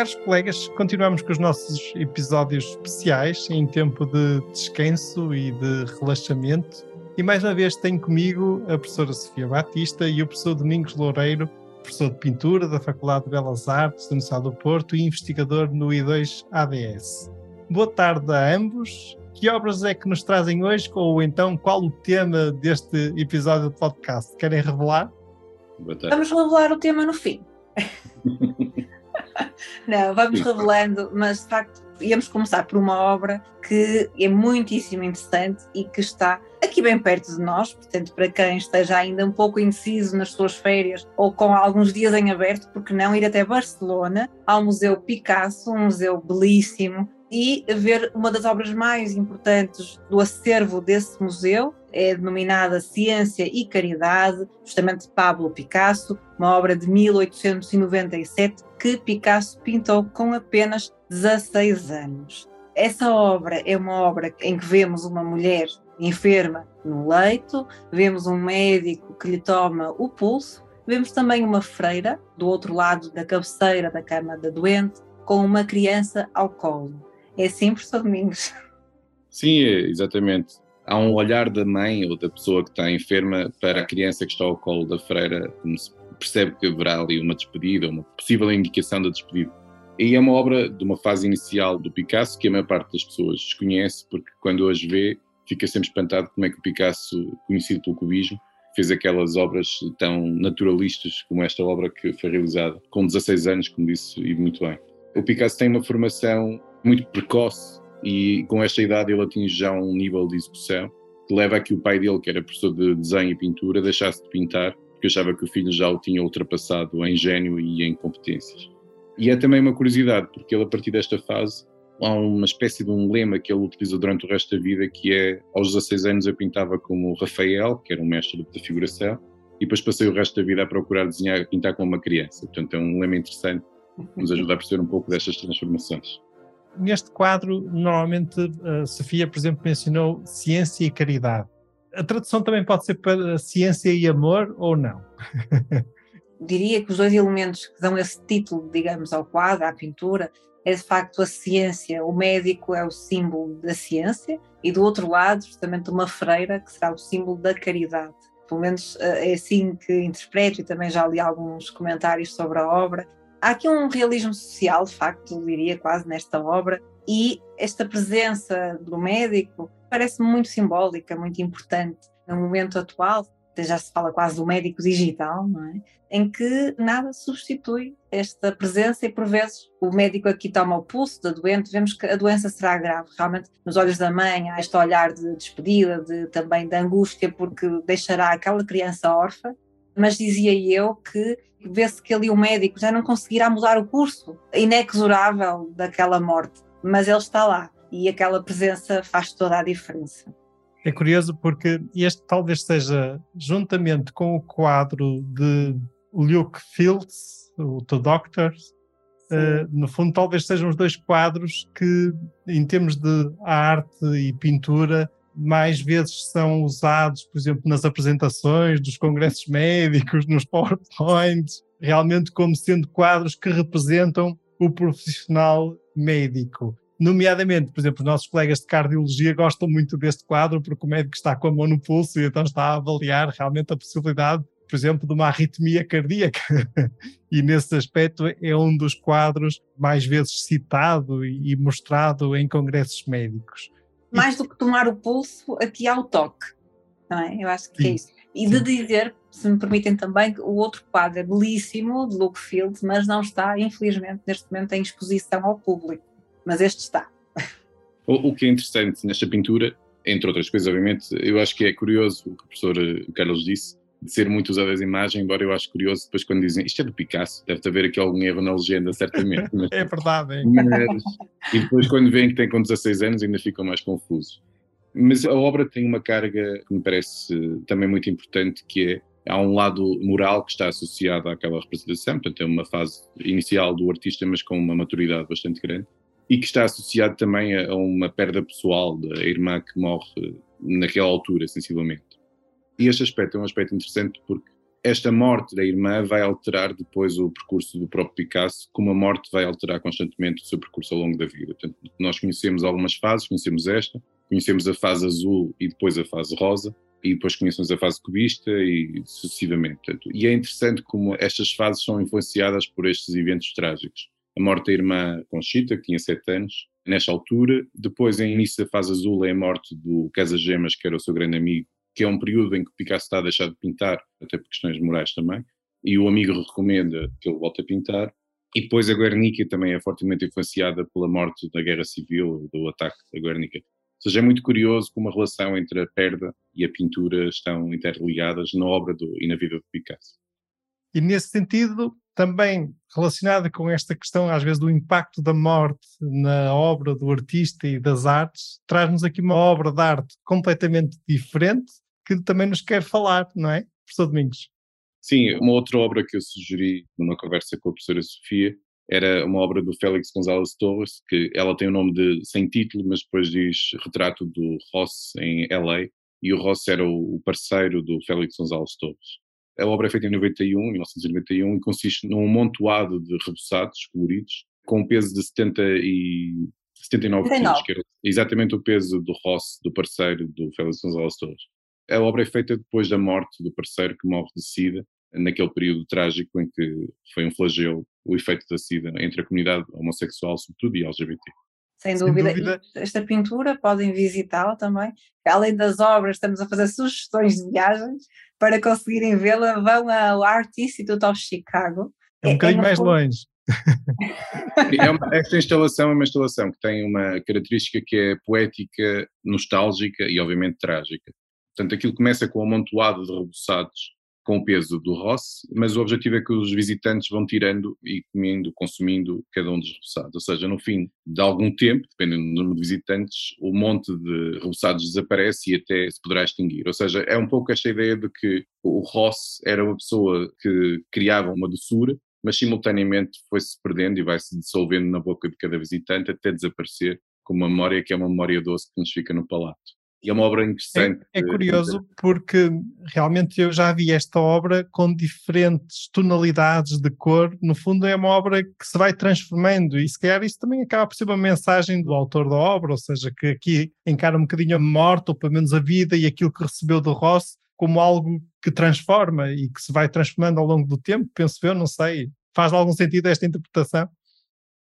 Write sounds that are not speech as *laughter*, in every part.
Caros colegas, continuamos com os nossos episódios especiais em tempo de descanso e de relaxamento. E mais uma vez tenho comigo a professora Sofia Batista e o professor Domingos Loureiro, professor de pintura da Faculdade de Belas Artes da Universidade do Porto e investigador no I2 ADS. Boa tarde a ambos. Que obras é que nos trazem hoje? Ou então qual o tema deste episódio do podcast? Querem revelar? Vamos revelar o tema no fim. *laughs* Não, vamos revelando, mas de facto íamos começar por uma obra que é muitíssimo interessante e que está aqui bem perto de nós, portanto, para quem esteja ainda um pouco indeciso nas suas férias ou com alguns dias em aberto, porque não ir até Barcelona, ao Museu Picasso, um museu belíssimo, e ver uma das obras mais importantes do acervo desse museu, é denominada Ciência e Caridade, justamente de Pablo Picasso, uma obra de 1897 que Picasso pintou com apenas 16 anos. Essa obra é uma obra em que vemos uma mulher enferma no leito, vemos um médico que lhe toma o pulso, vemos também uma freira do outro lado da cabeceira da cama da doente com uma criança ao colo. É assim, professor Domingos? Sim, é, exatamente. Há um olhar da mãe ou da pessoa que está enferma para a criança que está ao colo da freira, como se percebe que haverá ali uma despedida, uma possível indicação da despedida. E é uma obra de uma fase inicial do Picasso que a maior parte das pessoas desconhece, porque quando hoje vê, fica sempre espantado como é que o Picasso, conhecido pelo cubismo, fez aquelas obras tão naturalistas como esta obra que foi realizada com 16 anos, como disse, e muito bem. O Picasso tem uma formação muito precoce e com esta idade ele atinge já um nível de execução que leva a que o pai dele, que era professor de desenho e pintura, deixasse de pintar porque achava que o filho já o tinha ultrapassado em gênio e em competências. E é também uma curiosidade, porque ele, a partir desta fase, há uma espécie de um lema que ele utiliza durante o resto da vida, que é, aos 16 anos eu pintava como Rafael, que era um mestre da figuração, e depois passei o resto da vida a procurar desenhar, pintar como uma criança. Portanto, é um lema interessante nos ajuda a perceber um pouco destas transformações. Neste quadro, normalmente, a Sofia, por exemplo, mencionou ciência e caridade a tradução também pode ser para ciência e amor ou não? *laughs* Diria que os dois elementos que dão esse título, digamos, ao quadro, à pintura, é de facto a ciência. O médico é o símbolo da ciência e do outro lado, justamente, uma freira que será o símbolo da caridade. Pelo menos eh, é assim que interpreto e também já li alguns comentários sobre a obra. Há aqui um realismo social, de facto, diria quase nesta obra, e esta presença do médico parece muito simbólica, muito importante no momento atual. Já se fala quase do médico digital, não é? Em que nada substitui esta presença e por vezes o médico aqui toma o pulso da doente, vemos que a doença será grave. Realmente, nos olhos da mãe, há este olhar de despedida, de, também de angústia, porque deixará aquela criança órfã. Mas dizia eu que vê-se que ali o médico já não conseguirá mudar o curso inexorável daquela morte, mas ele está lá e aquela presença faz toda a diferença. É curioso porque este talvez seja, juntamente com o quadro de Luke Fields, o The Doctors, uh, no fundo talvez sejam os dois quadros que, em termos de arte e pintura, mais vezes são usados, por exemplo, nas apresentações dos congressos médicos, nos PowerPoints, realmente como sendo quadros que representam o profissional médico. Nomeadamente, por exemplo, os nossos colegas de cardiologia gostam muito deste quadro porque o médico está com a mão no pulso e então está a avaliar realmente a possibilidade, por exemplo, de uma arritmia cardíaca. *laughs* e nesse aspecto é um dos quadros mais vezes citado e mostrado em congressos médicos. Mais do que tomar o pulso, aqui há o toque, não é? Eu acho que é Sim. é isso. E de dizer, se me permitem também, que o outro quadro é belíssimo, de Luke Field, mas não está, infelizmente, neste momento em exposição ao público mas este está. O, o que é interessante nesta pintura entre outras coisas, obviamente. Eu acho que é curioso o que o professor eh, Carlos disse, ser muito usada as imagens, embora eu acho curioso depois quando dizem isto é do Picasso, deve haver aqui algum erro na legenda, certamente. *laughs* Mas, é verdade, é. Mas, e depois quando veem que tem com 16 anos ainda ficam mais confusos. Mas a obra tem uma carga que me parece também muito importante, que é há um lado moral que está associado àquela representação, portanto é uma fase inicial do artista, mas com uma maturidade bastante grande, e que está associado também a, uma perda pessoal da irmã que morre naquela altura, sensivelmente. E este aspecto é um aspecto interessante porque esta morte da irmã vai alterar depois o percurso do próprio Picasso, como a morte vai alterar constantemente o seu percurso ao longo da vida. Portanto, nós conhecemos algumas fases, conhecemos esta, conhecemos a fase azul e depois a fase rosa, e depois conhecemos a fase cubista e sucessivamente. Portanto, e é interessante como estas fases são influenciadas por estes eventos trágicos. A morte da irmã Conchita, que tinha sete anos, nesta altura. Depois, em início da fase azul, é a morte do Casa Gemas, que era o seu grande amigo, que é um período em que Picasso está a deixar de pintar, até por questões morais também, e o amigo recomenda que ele volte a pintar. E depois a Guernica também é fortemente influenciada pela morte da Guerra Civil, do ataque da Guernica. Ou seja, é muito curioso como a relação entre a perda e a pintura estão interligadas na obra do, e na vida de Picasso. E nesse sentido, também relacionada com esta questão, às vezes, do impacto da morte na obra do artista e das artes, traz-nos aqui uma obra de arte completamente diferente que também nos quer falar, não é, professor Domingos? Sim, uma outra obra que eu sugeri numa conversa com a professora Sofia era uma obra do Félix González Torres, que ela tem o nome de sem título, mas depois diz retrato do Ross em LA, e o Ross era o parceiro do Félix González Torres. A obra é feita em 91, 1991, e consiste num montoado de reboçados coloridos, com um peso de 70 e 79 quilos, que era exatamente o peso do Ross, do parceiro do Félix González Torres. A obra é feita depois da morte do parceiro que morre de SIDA, naquele período trágico em que foi um flagelo o efeito da SIDA entre a comunidade homossexual, sobretudo, e LGBT. Sem, Sem dúvida. dúvida. Esta pintura podem visitá-la também. Além das obras, estamos a fazer sugestões de viagens para conseguirem vê-la. Vão ao Art Institute of Chicago. É um é, bocadinho é mais longe. é uma, esta instalação é uma instalação que tem uma característica que é poética, nostálgica e obviamente trágica. Portanto, aquilo começa com um amontoado de reboçados com o peso do Ross, mas o objetivo é que os visitantes vão tirando e comendo, consumindo cada um dos reboçados. Ou seja, no fim de algum tempo, dependendo do número de visitantes, o monte de reboçados desaparece e até se poderá extinguir. Ou seja, é um pouco esta ideia de que o Ross era uma pessoa que criava uma doçura, mas simultaneamente foi-se perdendo e vai-se dissolvendo na boca de cada visitante até desaparecer com uma memória que é uma memória doce que nos fica no palato. E é uma obra interessante. É, é curioso porque realmente eu já vi esta obra com diferentes tonalidades de cor. No fundo, é uma obra que se vai transformando, e se calhar isso também acaba por ser uma mensagem do autor da obra, ou seja, que aqui encara um bocadinho a morte, ou pelo menos a vida e aquilo que recebeu do Ross, como algo que transforma e que se vai transformando ao longo do tempo. Penso eu, não sei. Faz algum sentido esta interpretação?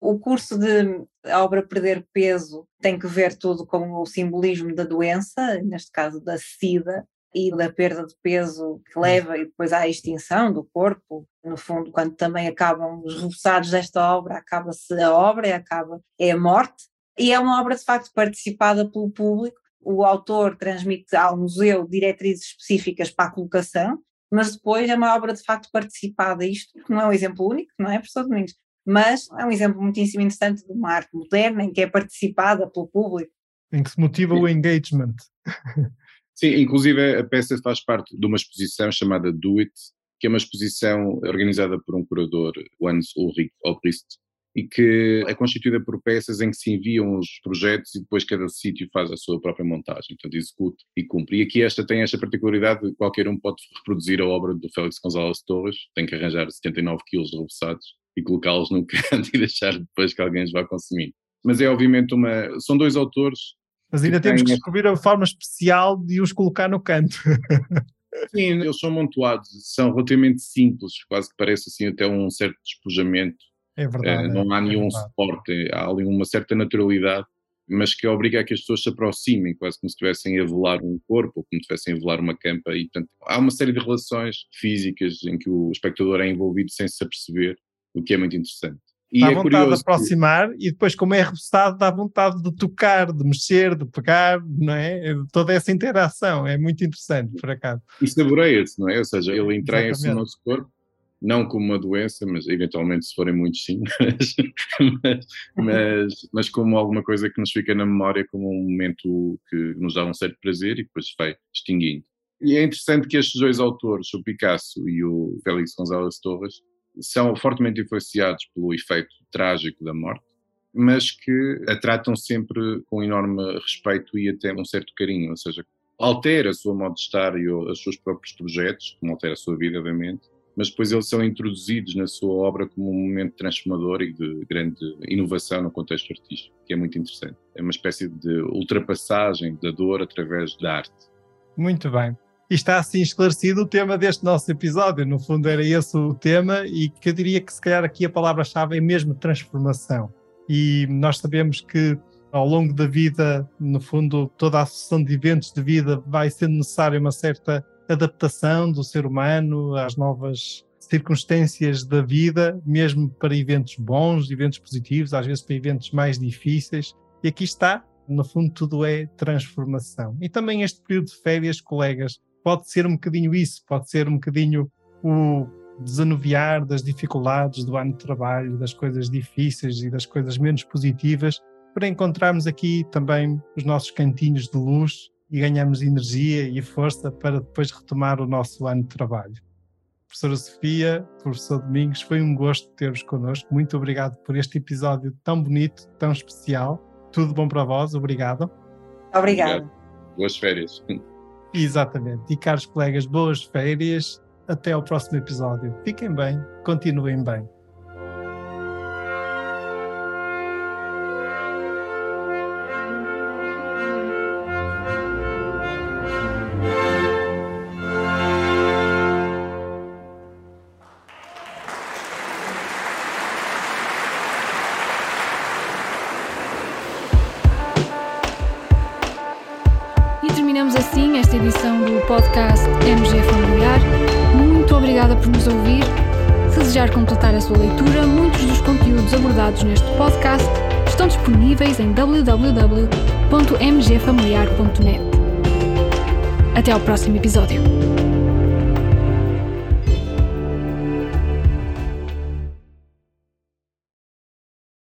O curso de a obra Perder Peso tem que ver tudo com o simbolismo da doença, neste caso da SIDA, e da perda de peso que hum. leva e depois à extinção do corpo. No fundo, quando também acabam os resultados desta obra, acaba-se a obra e acaba, é a morte. E é uma obra de facto participada pelo público. O autor transmite ao museu diretrizes específicas para a colocação, mas depois é uma obra de facto participada. Isto não é um exemplo único, não é, professor Domingos? Mas é um exemplo muitíssimo interessante de uma arte moderna em que é participada pelo público. Em que se motiva o engagement. *laughs* Sim, inclusive a peça faz parte de uma exposição chamada Do It, que é uma exposição organizada por um curador, Hans Ulrich Obrist, e que é constituída por peças em que se enviam os projetos e depois cada sítio faz a sua própria montagem, portanto execute e cumpre. E aqui esta tem esta particularidade de qualquer um pode reproduzir a obra do Félix González Torres, tem que arranjar 79 quilos de reboçados e colocá-los num *laughs* canto e deixar depois que alguém os vá consumir. Mas é obviamente uma. São dois autores. Mas ainda que temos que descobrir a forma especial de os colocar no canto. *laughs* Sim, eles são montuados, são relativamente simples, quase que parece assim até um certo despojamento. É verdade. Uh, não há é nenhum verdade. suporte, há ali uma certa naturalidade, mas que obriga a que as pessoas se aproximem, quase como se estivessem a velar um corpo, ou como se estivessem a velar uma campa. E, portanto, há uma série de relações físicas em que o espectador é envolvido sem se aperceber o que é muito interessante. E dá é vontade de aproximar que... e depois, como é reboçado, dá vontade de tocar, de mexer, de pegar, não é? Toda essa interação é muito interessante, por acaso. E saboreia-se, não é? Ou seja, ele entranha-se no nosso corpo, não como uma doença, mas eventualmente se forem muitos sim, *laughs* mas, mas, mas, como alguma coisa que nos fica na memória como um momento que nos dá um certo prazer e depois vai extinguindo. E é interessante que estes dois autores, o Picasso e o Félix González Torres, são fortemente influenciados pelo efeito trágico da morte, mas que a tratam sempre com enorme respeito e até um certo carinho, ou seja, altera a sua modo de estar e os seus próprios projetos, como altera a sua vida, obviamente, mas depois eles são introduzidos na sua obra como um momento transformador e de grande inovação no contexto artístico, que é muito interessante. É uma espécie de ultrapassagem da dor através da arte. Muito bem. E está assim esclarecido o tema deste nosso episódio. No fundo, era esse o tema, e que eu diria que se calhar aqui a palavra-chave é mesmo transformação. E nós sabemos que ao longo da vida, no fundo, toda a sucessão de eventos de vida vai sendo necessária uma certa adaptação do ser humano às novas circunstâncias da vida, mesmo para eventos bons, eventos positivos, às vezes para eventos mais difíceis. E aqui está, no fundo, tudo é transformação. E também este período de férias, colegas, pode ser um bocadinho isso, pode ser um bocadinho o desanuviar das dificuldades do ano de trabalho, das coisas difíceis e das coisas menos positivas, para encontrarmos aqui também os nossos cantinhos de luz e ganharmos energia e força para depois retomar o nosso ano de trabalho. Professora Sofia, professor Domingos, foi um gosto ter-vos connosco. Muito obrigado por este episódio tão bonito, tão especial. Tudo bom para vós, obrigado. Obrigado. Boas férias. Exatamente. E caros colegas, boas férias. Até ao próximo episódio. Fiquem bem, continuem bem. Podcast MG Familiar. Muito obrigada por nos ouvir. Se desejar completar a sua leitura, muitos dos conteúdos abordados neste podcast estão disponíveis em www.mgfamiliar.net. Até ao próximo episódio.